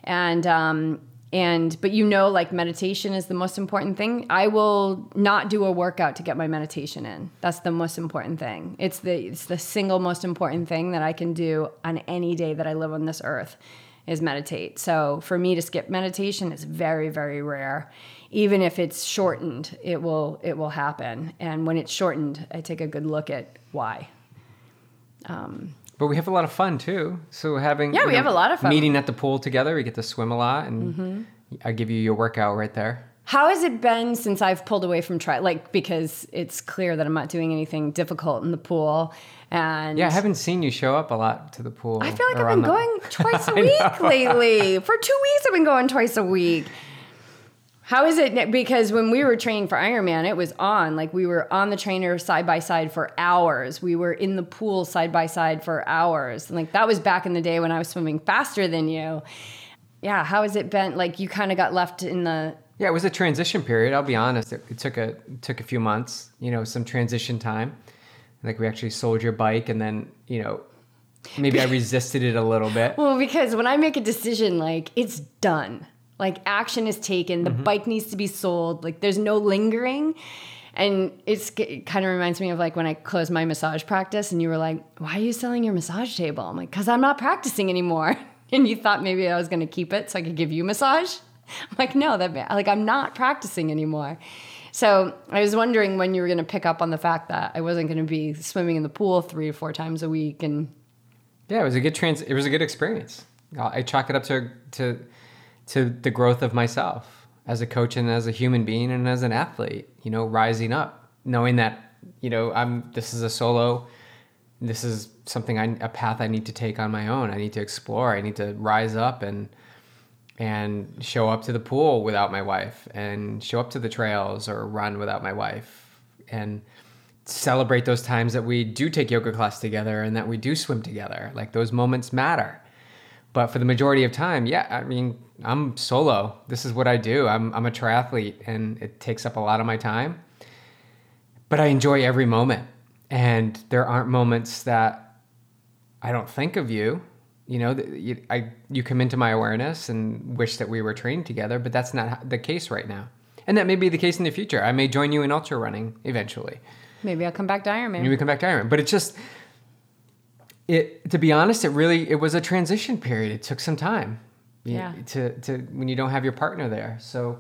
A: and um, and but you know, like meditation is the most important thing. I will not do a workout to get my meditation in. That's the most important thing. It's the it's the single most important thing that I can do on any day that I live on this earth is meditate. So for me to skip meditation is very very rare. Even if it's shortened, it will it will happen. And when it's shortened, I take a good look at why.
B: Um, but we have a lot of fun too. So having
A: Yeah, we have a lot of fun.
B: Meeting at the pool together, we get to swim a lot, and
A: Mm-hmm.
B: I give you your workout right there.
A: How has it been since I've pulled away from tri like because it's clear that I'm not doing anything difficult in the pool and
B: Yeah, I haven't seen you show up a lot to the pool.
A: I feel like I've been
B: the-
A: going [LAUGHS] twice a week lately. For two weeks, I've been going twice a week. How is it? Because when we were training for Ironman, it was on. Like we were on the trainer side by side for hours. We were in the pool side by side for hours. And Like that was back in the day when I was swimming faster than you. Yeah. How has it been? Like you kind of got left in the.
B: Yeah, it was a transition period. I'll be honest. It, it took a it took a few months. You know, some transition time. Like we actually sold your bike, and then you know, maybe I [LAUGHS] resisted it a little bit.
A: Well, because when I make a decision, like it's done. Like action is taken. The mm-hmm. bike needs to be sold. Like there's no lingering. And it's, it kind of reminds me of like when I closed my massage practice and you were like, why are you selling your massage table? I'm like, because I'm not practicing anymore. [LAUGHS] And you thought maybe I was going to keep it so I could give you massage. I'm like, no, that like I'm not practicing anymore. So I was wondering when you were going to pick up on the fact that I wasn't going to be swimming in the pool three or four times a week and
B: Yeah, it was a good trans. It was a good experience. I chalk it up to to to the growth of myself as a coach and as a human being and as an athlete. You know, rising up, knowing that you know I'm this is a solo. This is something I a path I need to take on my own. I need to explore. I need to rise up and and show up to the pool without my wife and show up to the trails or run without my wife and celebrate those times that we do take yoga class together and that we do swim together. Like those moments matter. But for the majority of time, yeah, I mean, I'm solo. This is what I do. I'm, I'm a triathlete and it takes up a lot of my time. But I enjoy every moment. And there aren't moments that I don't think of you. You know, you, I, you come into my awareness and wish that we were trained together, but that's not the case right now. And that may be the case in the future. I may join you in ultra running eventually.
A: Maybe I'll come back to Ironman.
B: Maybe we come back to Ironman. But it's just it to be honest, it really it was a transition period. It took some time.
A: Yeah.
B: To to when you don't have your partner there. So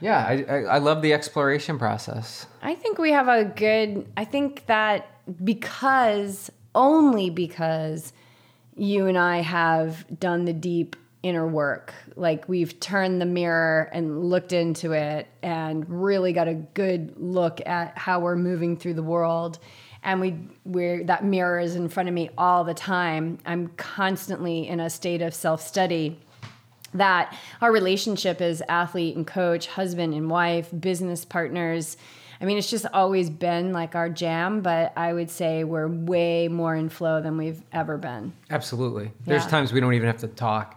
B: yeah, I, I, I love the exploration process.
A: I think we have a good I think that because only because you and I have done the deep inner work. Like we've turned the mirror and looked into it and really got a good look at how we're moving through the world. And we we're that mirror is in front of me all the time. I'm constantly in a state of self-study that our relationship as athlete and coach, husband and wife, business partners, I mean, it's just always been like our jam, but I would say we're way more in flow than we've ever been.
B: Absolutely. There's
A: Yeah.
B: times we don't even have to talk,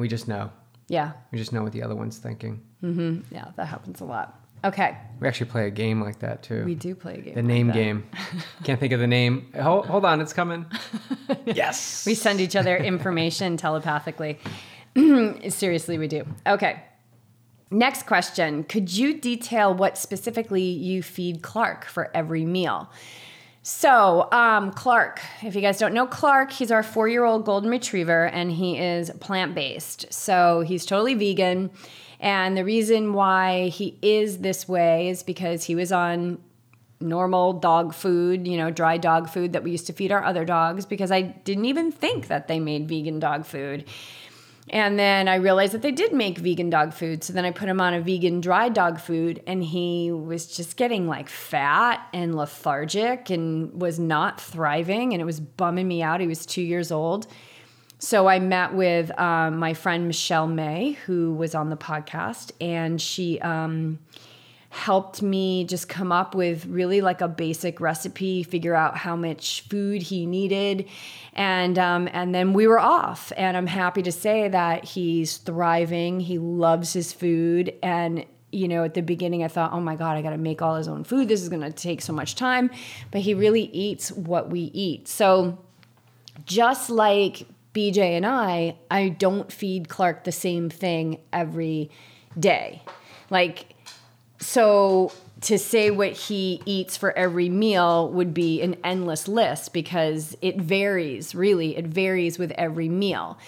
B: we just know.
A: Yeah.
B: We just know what the other one's thinking. Mm-hmm.
A: Yeah, that happens a lot. Okay.
B: We actually play a game like that too.
A: We do play a game.
B: the
A: like
B: name
A: that.
B: game. [LAUGHS] Can't think of the name. Hold, hold on, it's coming. [LAUGHS] yes.
A: We send each other information telepathically. [CLEARS THROAT] Seriously, we do. Okay. Next question. Could you detail what specifically you feed Clark for every meal? So, um, Clark, if you guys don't know Clark, he's our four year old golden retriever and he is plant based. So, he's totally vegan. And the reason why he is this way is because he was on normal dog food, you know, dry dog food that we used to feed our other dogs because I didn't even think that they made vegan dog food. And then I realized that they did make vegan dog food. So then I put him on a vegan dry dog food and he was just getting like fat and lethargic and was not thriving and it was bumming me out. He was two years old. So I met with um, my friend Michelle May, who was on the podcast, and she um, helped me just come up with really like a basic recipe, figure out how much food he needed, and um, and then we were off. And I'm happy to say that he's thriving. He loves his food, and you know, at the beginning, I thought, oh my God, I got to make all his own food. This is going to take so much time. But he really eats what we eat. So, just like Beej and I, I don't feed Clark the same thing every day. Like, so to say what he eats for every meal would be an endless list because it varies, really, it varies with every meal.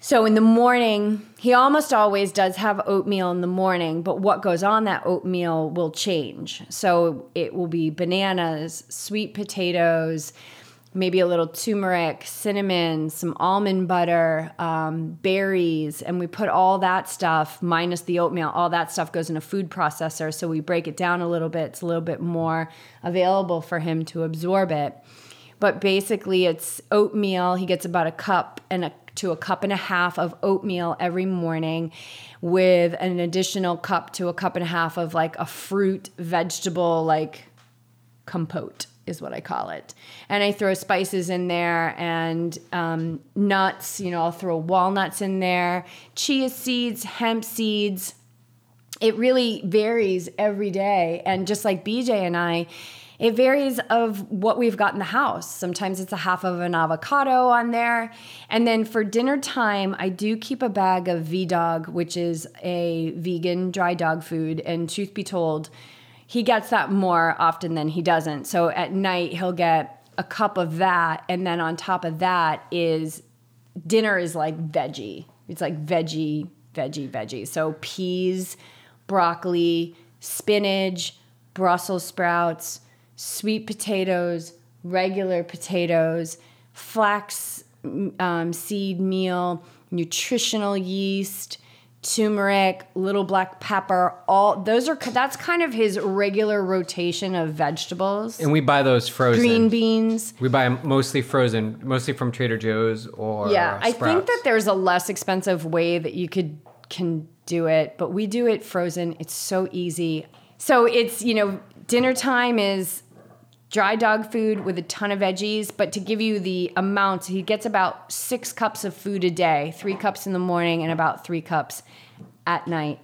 A: So in the morning, he almost always does have oatmeal in the morning, but what goes on that oatmeal will change. So it will be bananas, sweet potatoes, maybe a little turmeric, cinnamon, some almond butter, um, berries, and we put all that stuff minus the oatmeal. All that stuff goes in a food processor, so we break it down a little bit. It's a little bit more available for him to absorb it. But basically, it's oatmeal. He gets about a cup and a to a cup and a half of oatmeal every morning with an additional cup to a cup and a half of like a fruit vegetable like compote is what I call it. And I throw spices in there and um, nuts. You know, I'll throw walnuts in there, chia seeds, hemp seeds. It really varies every day. And just like Beej and I, it varies of what we've got in the house. Sometimes it's a half of an avocado on there. And then for dinner time, I do keep a bag of V-Dog, which is a vegan dry dog food. And truth be told, he gets that more often than he doesn't. So at night, he'll get a cup of that. And then on top of that is dinner is like veggie. It's like veggie, veggie, veggie. So peas, broccoli, spinach, Brussels sprouts, sweet potatoes, regular potatoes, flax um, seed meal, nutritional yeast, turmeric, little black pepper. All those are that's kind of his regular rotation of vegetables.
B: And we buy those frozen.
A: Green beans.
B: We buy 'em mostly frozen, mostly from Trader Joe's or
A: Yeah, I think that there's a less expensive way that you could can do it, but we do it frozen. It's so easy. So it's, you know, dinner time is dry dog food with a ton of veggies, but to give you the amount, he gets about 6 cups of food a day, 3 cups in the morning and about 3 cups at night.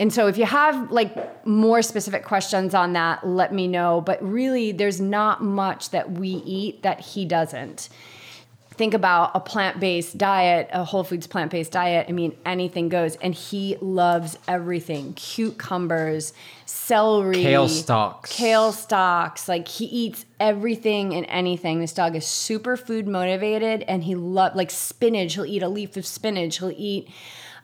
A: And so if you have like more specific questions on that, let me know, but really there's not much that we eat that he doesn't think about a plant-based diet, a whole foods plant-based diet, I mean anything goes and he loves everything. Cucumbers, celery,
B: Kale stalks.
A: Kale stalks. Like he eats everything and anything. This dog is super food motivated and he love like spinach, he'll eat a leaf of spinach, he'll eat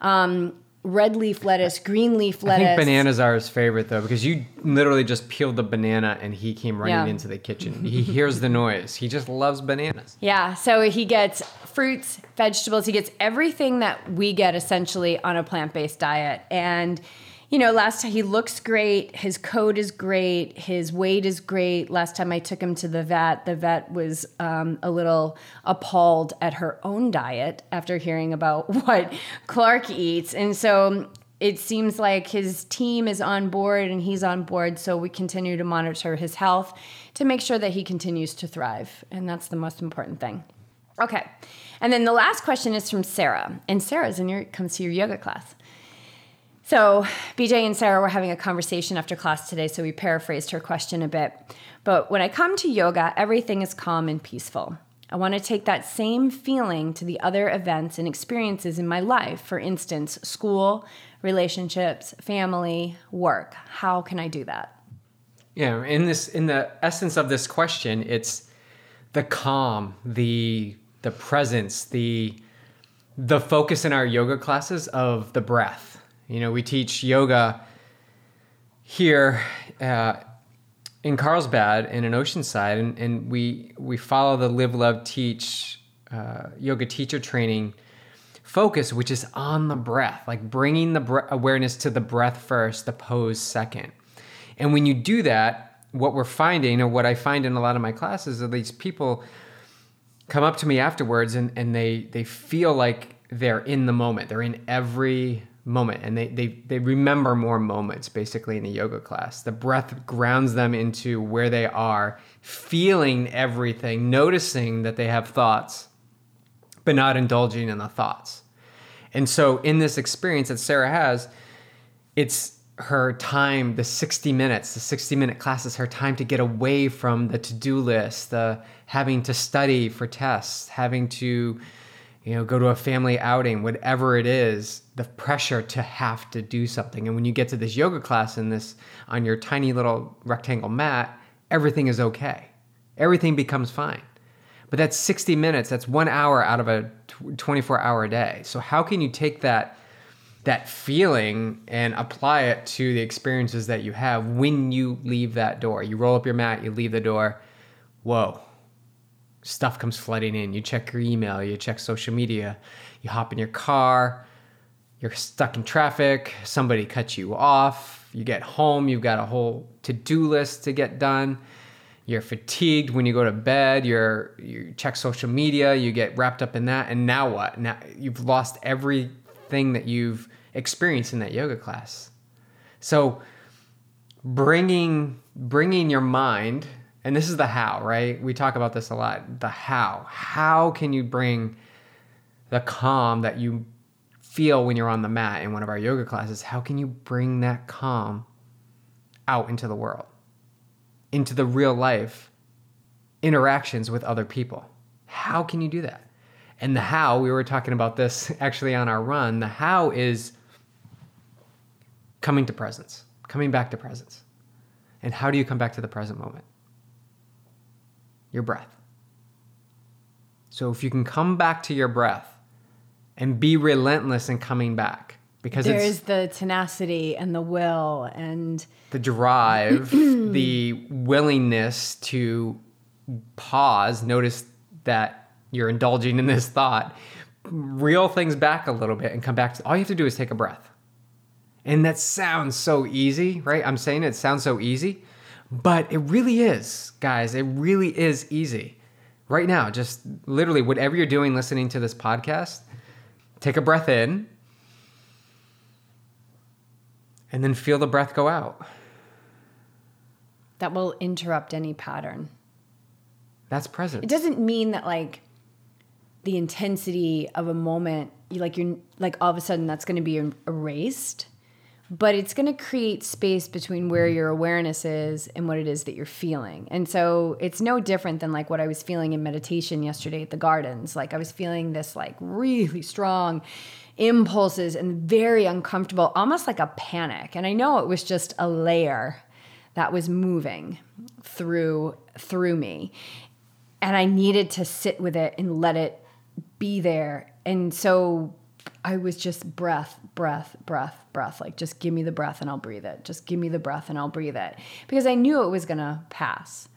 A: um, red leaf lettuce, green leaf lettuce.
B: I think bananas are his favorite though, because you literally just peeled the banana and he came running
A: Yeah.
B: into the kitchen. He hears the noise. He just loves bananas.
A: Yeah, so he gets fruits, vegetables, he gets everything that we get essentially on a plant based diet. And, you know, last time he looks great, his coat is great, his weight is great. Last time I took him to the vet, the vet was um, a little appalled at her own diet after hearing about [LAUGHS] what Clark eats. And so it seems like his team is on board and he's on board. So we continue to monitor his health to make sure that he continues to thrive. And that's the most important thing. Okay. And then the last question is from Sarah. And Sarah's in your comes to your yoga class. So Beej and Sarah were having a conversation after class today, so we paraphrased her question a bit. But when I come to yoga, everything is calm and peaceful. I want to take that same feeling to the other events and experiences in my life. For instance, school, relationships, family, work. How can I do that?
B: Yeah, in this in the essence of this question, it's the calm, the the presence, the the focus in our yoga classes of the breath. You know, we teach yoga here uh, in Carlsbad and in Oceanside, and, and we we follow the live, love, teach uh, yoga teacher training focus, which is on the breath, like bringing the bre- awareness to the breath first, the pose second. And when you do that, what we're finding, or what I find in a lot of my classes, are these people come up to me afterwards and, and they they feel like they're in the moment. They're in every moment and they, they they remember more moments basically in a yoga class. The breath grounds them into where they are, feeling everything, noticing that they have thoughts, but not indulging in the thoughts. And so in this experience that Sarah has, it's her time, the 60 minutes, the 60 minute class is her time to get away from the to-do list, the having to study for tests, having to, you know, go to a family outing, whatever it is, the pressure to have to do something. And when you get to this yoga class and this on your tiny little rectangle mat, everything is okay. Everything becomes fine. But that's 60 minutes, that's 1 hour out of a 24 hour day. So how can you take that that feeling and apply it to the experiences that you have when you leave that door. You roll up your mat, you leave the door. Whoa. Stuff comes flooding in. You check your email, you check social media, you hop in your car, you're stuck in traffic, somebody cuts you off, you get home, you've got a whole to-do list to get done. You're fatigued when you go to bed, you're you check social media, you get wrapped up in that, and now what? Now you've lost everything that you've experienced in that yoga class. So bringing bringing your mind and this is the how right? We talk about this a lot. The how. How can you bring the calm that you feel when you're on the mat in one of our yoga classes? How can you bring that calm out into the world? Into the real life interactions with other people. How can you do that? And the how we were talking about this [LAUGHS] actually on our run the how is coming to presence, coming back to presence. And how do you come back to the present moment? Your breath. So if you can come back to your breath and be relentless in coming back, because
A: There's the tenacity and the will and
B: the drive, [CLEARS THROAT] the willingness to pause, notice that you're indulging in this thought, reel things back a little bit and come back to all you have to do is take a breath. And that sounds so easy, right? I'm saying it sounds so easy, but it really is, guys. It really is easy. Right now, just literally whatever you're doing listening to this podcast, take a breath in and then feel the breath go out.
A: That will interrupt any pattern.
B: That's present.
A: It doesn't mean that like the intensity of a moment, you like you're like all of a sudden that's going to be er, erased, but it's going to create space between where your awareness is and what it is that you're feeling. And so it's no different than like what I was feeling in meditation yesterday at the gardens. Like I was feeling this like really strong impulses and very uncomfortable, almost like a panic. And I know it was just a layer that was moving through through me and I needed to sit with it and let it be there. And so I was just breath, breath, breath, breath. Like, just give me the breath and I'll breathe it. Just give me the breath and I'll breathe it. Because I knew it was going to pass.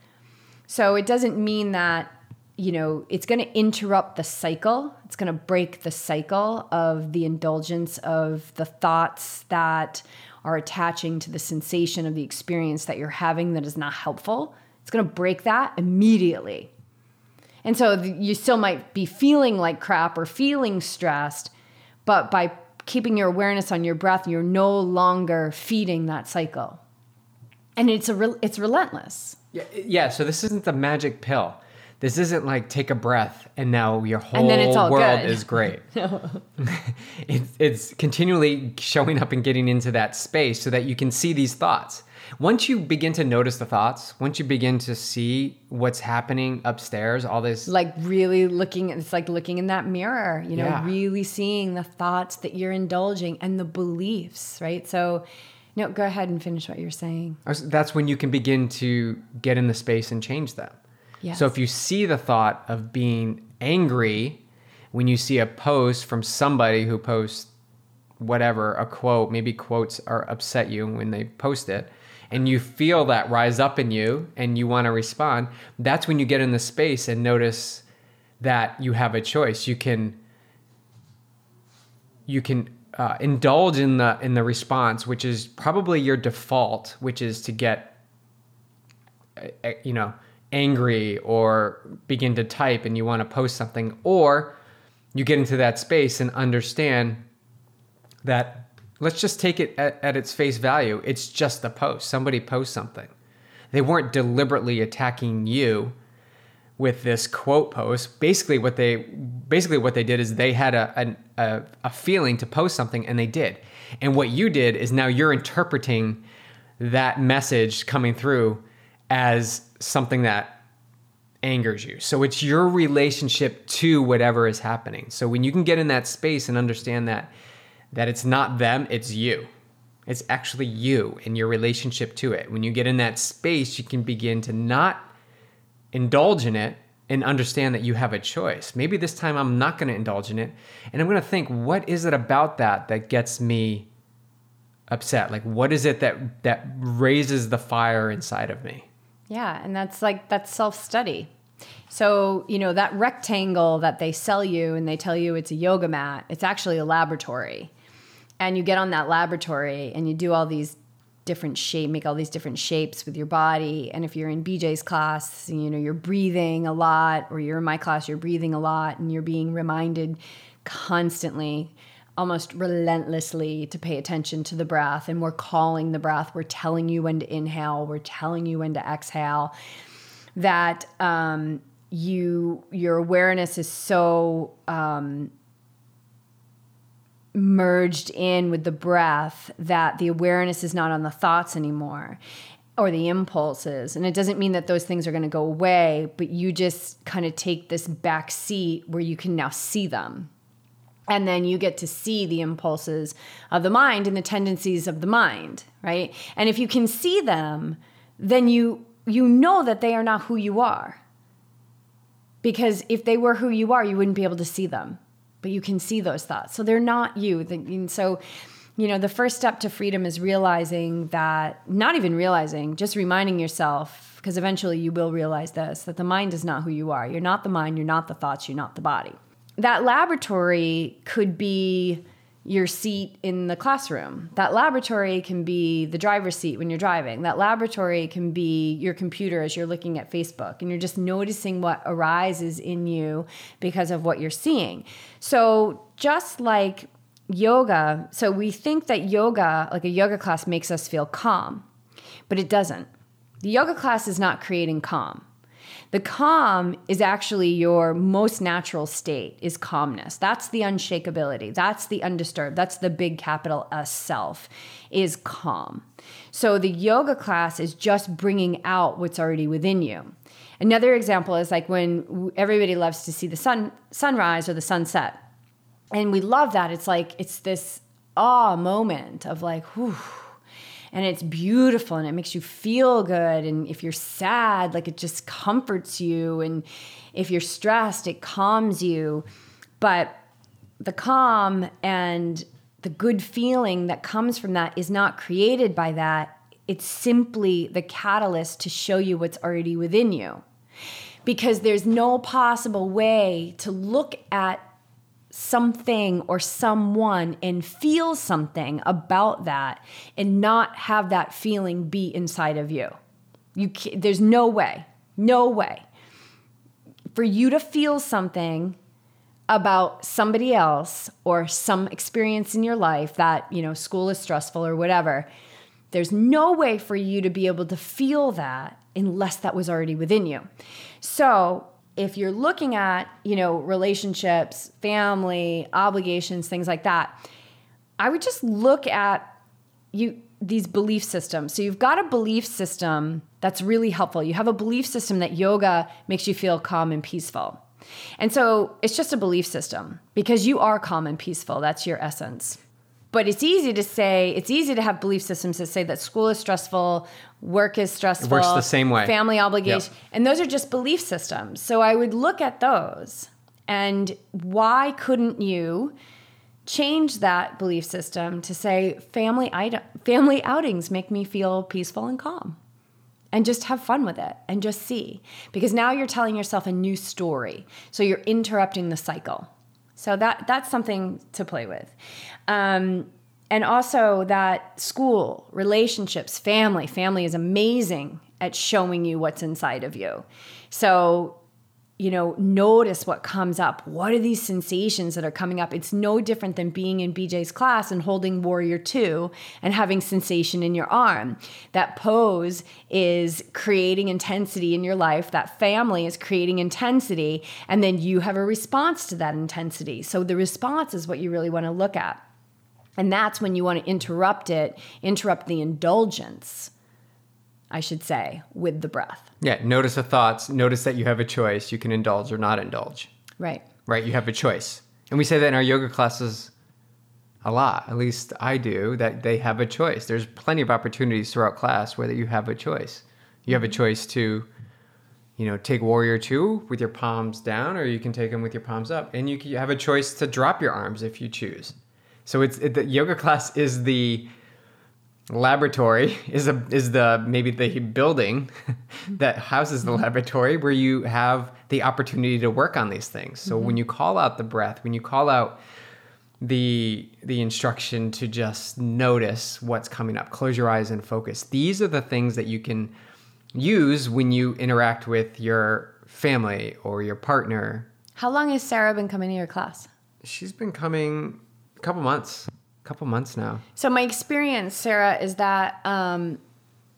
A: So it doesn't mean that, you know, it's going to interrupt the cycle. It's going to break the cycle of the indulgence of the thoughts that are attaching to the sensation of the experience that you're having that is not helpful. It's going to break that immediately. And so you still might be feeling like crap or feeling stressed, but by keeping your awareness on your breath, you're no longer feeding that cycle. And it's a re- it's relentless.
B: Yeah, yeah, so this isn't the magic pill. This isn't like take a breath and now your whole world good. is great. [LAUGHS] [LAUGHS] it's, it's continually showing up and getting into that space so that you can see these thoughts once you begin to notice the thoughts, once you begin to see what's happening upstairs, all this
A: like really looking it's like looking in that mirror, you know, yeah. really seeing the thoughts that you're indulging and the beliefs, right? So no, go ahead and finish what you're saying.
B: That's when you can begin to get in the space and change them. Yes. So if you see the thought of being angry when you see a post from somebody who posts whatever, a quote, maybe quotes are upset you when they post it, and you feel that rise up in you and you want to respond, that's when you get in the space and notice that you have a choice. You can you can uh, indulge in the in the response, which is probably your default, which is to get uh, uh, you know angry or begin to type and you want to post something, or you get into that space and understand that let's just take it at, at its face value. It's just a post. Somebody posts something. They weren't deliberately attacking you with this quote post. Basically, what they basically what they did is they had a, a, a feeling to post something, and they did. And what you did is now you're interpreting that message coming through as something that angers you. So it's your relationship to whatever is happening. So when you can get in that space and understand that that it's not them, it's you. It's actually you and your relationship to it. When you get in that space, you can begin to not indulge in it and understand that you have a choice. Maybe this time I'm not going to indulge in it. And I'm going to think, what is it about that that gets me upset? Like, what is it that, that raises the fire inside of me?
A: Yeah. And that's like, that's self study. So, you know, that rectangle that they sell you and they tell you it's a yoga mat, it's actually a laboratory and you get on that laboratory and you do all these different shape make all these different shapes with your body. And if you're in Beej's class you know you're breathing a lot or you're in my class you're breathing a lot and you're being reminded constantly almost relentlessly to pay attention to the breath. And we're calling the breath. We're telling you when to inhale. We're telling you when to exhale. That um, you your awareness is so um, merged in with the breath that the awareness is not on the thoughts anymore or the impulses. And it doesn't mean that those things are going to go away but you just kind of take this back seat where you can now see them. And then you get to see the impulses of the mind and the tendencies of the mind right? And if you can see them then you you know that they are not who you are. Because if they were who you are you wouldn't be able to see them but you can see those thoughts. So they're not you. And so, you know, the first step to freedom is realizing that, not even realizing, just reminding yourself because eventually you will realize this that the mind is not who you are. You're not the mind, you're not the thoughts, you're not the body. That laboratory could be your seat in the classroom. That laboratory can be the driver's seat when you're driving. That laboratory can be your computer as you're looking at Facebook and you're just noticing what arises in you because of what you're seeing. So, just like yoga, so we think that yoga, like a yoga class, makes us feel calm, but it doesn't. The yoga class is not creating calm. The calm is actually your most natural state is calmness. That's the unshakability. That's the undisturbed. That's the big capital S self is calm. So the yoga class is just bringing out what's already within you. Another example is like when everybody loves to see the sun sunrise or the sunset. And we love that. It's like it's this awe moment of like whew and it's beautiful and it makes you feel good and if you're sad like it just comforts you and if you're stressed it calms you. But the calm and the good feeling that comes from that is not created by that. It's simply the catalyst to show you what's already within you. Because there's no possible way to look at something or someone and feel something about that and not have that feeling be inside of you. You there's no way. No way. For you to feel something about somebody else or some experience in your life that, you know, school is stressful or whatever, there's no way for you to be able to feel that unless that was already within you. So, if you're looking at, you know, relationships, family, obligations, things like that, I would just look at you these belief systems. So you've got a belief system that's really helpful. You have a belief system that yoga makes you feel calm and peaceful. And so it's just a belief system because you are calm and peaceful. That's your essence. But it's easy to say, it's easy to have belief systems that say that school is stressful, work is stressful. It
B: works the same way.
A: Family obligation. Yep. And those are just belief systems. So I would look at those and why couldn't you change that belief system to say family family outings make me feel peaceful and calm? and just have fun with it and just see because now you're telling yourself a new story so you're interrupting the cycle so that that's something to play with. Um, and also that school, relationships, family. Family is amazing at showing you what's inside of you. So you know, notice what comes up. What are these sensations that are coming up? It's no different than being in Beej's class and holding Warrior Two and having sensation in your arm. That pose is creating intensity in your life. That family is creating intensity. And then you have a response to that intensity. So the response is what you really want to look at. And that's when you want to interrupt it, interrupt the indulgence I should say, with the breath.
B: Yeah, notice the thoughts. Notice that you have a choice. You can indulge or not indulge.
A: Right.
B: Right, you have a choice. And we say that in our yoga classes a lot. At least I do, that they have a choice. There's plenty of opportunities throughout class where you have a choice. You have a choice to, you know, take warrior two with your palms down, or you can take them with your palms up. And you have a choice to drop your arms if you choose. So it's it, the yoga class is the laboratory [LAUGHS] is a is the maybe the building [LAUGHS] that houses the laboratory where you have the opportunity to work on these things. So mm-hmm. when you call out the breath, when you call out the the instruction to just notice what's coming up, close your eyes and focus. These are the things that you can use when you interact with your family or your partner.
A: How long has Sarah been coming to your class?
B: She's been coming a couple months couple months now.
A: So my experience, Sarah, is that um,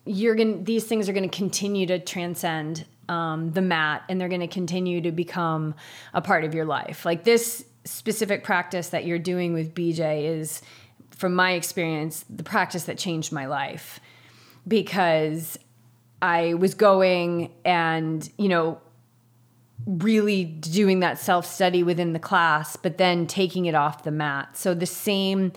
A: you're going these things are to continue to transcend um, the mat, and they're to continue to become a part of your life. Like this specific practice that you're doing with Beej is, from my experience, the practice that changed my life because I was going and you know really doing that self study within the class, but then taking it off the mat. So the same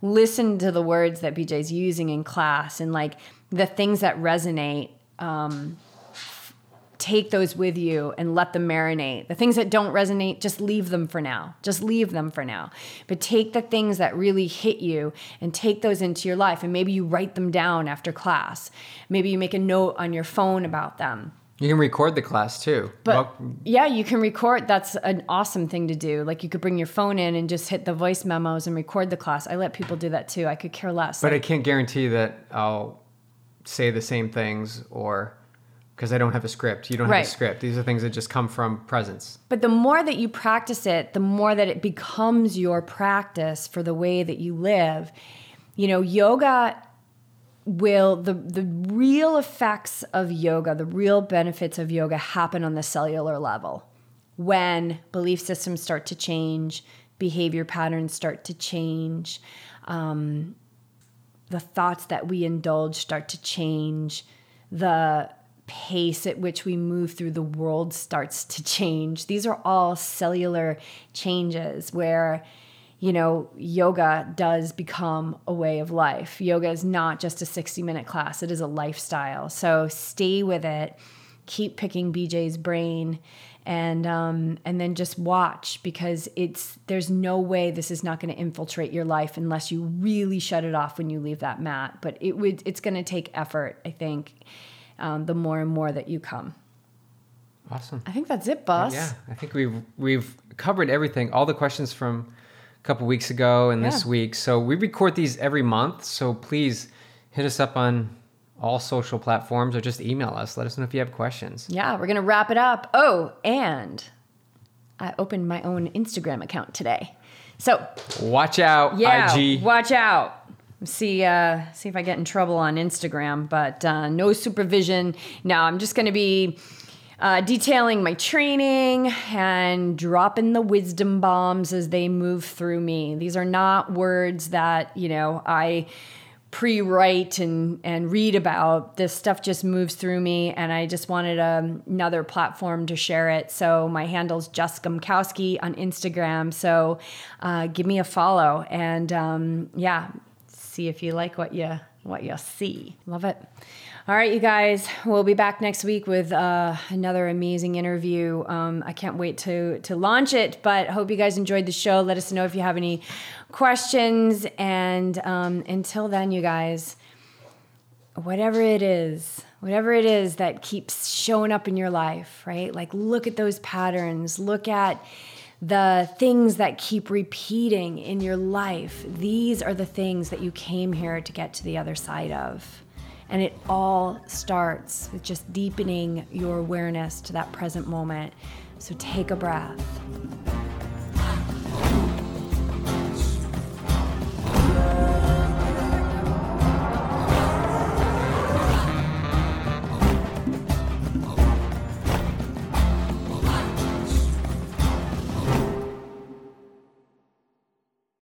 A: listen to the words that Beej's using in class and like the things that resonate. Um, take those with you and let them marinate. The things that don't resonate, just leave them for now. Just leave them for now. But take the things that really hit you and take those into your life. And maybe you write them down after class. Maybe you make a note on your phone about them.
B: You can record the class too.
A: But well, yeah, you can record. That's an awesome thing to do. Like you could bring your phone in and just hit the voice memos and record the class. I let people do that too. I could care less.
B: But
A: like,
B: I can't guarantee that I'll say the same things or because I don't have a script. You don't right. have a script. These are things that just come from presence.
A: But the more that you practice it, the more that it becomes your practice for the way that you live. You know, yoga will the the real effects of yoga, the real benefits of yoga happen on the cellular level. When belief systems start to change, behavior patterns start to change, um, the thoughts that we indulge start to change, the pace at which we move through the world starts to [LAUGHS] change. These are all cellular changes where, you know, yoga does become a way of life. Yoga is not just a 60 minute class, it is a lifestyle. So stay with it, keep picking Beej's brain. And um, and then just watch because it's there's no way this is not going to infiltrate your life unless you really shut it off when you leave that mat. But it would it's going to take effort, I think, um, the more and more that you come.
B: Awesome.
A: I think that's it, boss.
B: Yeah, I think we've we've covered everything. All the questions from a couple weeks ago and yeah. this week. So we record these every month. So please hit us up on all social platforms or just email us. Let us know if you have questions.
A: Yeah, we're gonna wrap it up. Oh, and I opened my own Instagram account today. So
B: watch out,
A: yeah,
B: IG.
A: Watch out see uh, see if I get in trouble on Instagram, but uh, no supervision. No, I'm just going to be uh, detailing my training and dropping the wisdom bombs as they move through me. These are not words that you know I pre-write and and read about this stuff just moves through me and i just wanted um, another platform to share it so my handle's just Gumkowski on instagram so uh, give me a follow and um, yeah see if you like what you what you see. Love it. All right, you guys, we'll be back next week with uh, another amazing interview. Um, I can't wait to to launch it, but hope you guys enjoyed the show. Let us know if you have any questions, and um, until then, you guys, whatever it is, whatever it is that keeps showing up in your life, right? Like, look at those patterns. Look at the things that keep repeating in your life, these are the things that you came here to get to the other side of. And it all starts with just deepening your awareness to that present moment. So take a breath.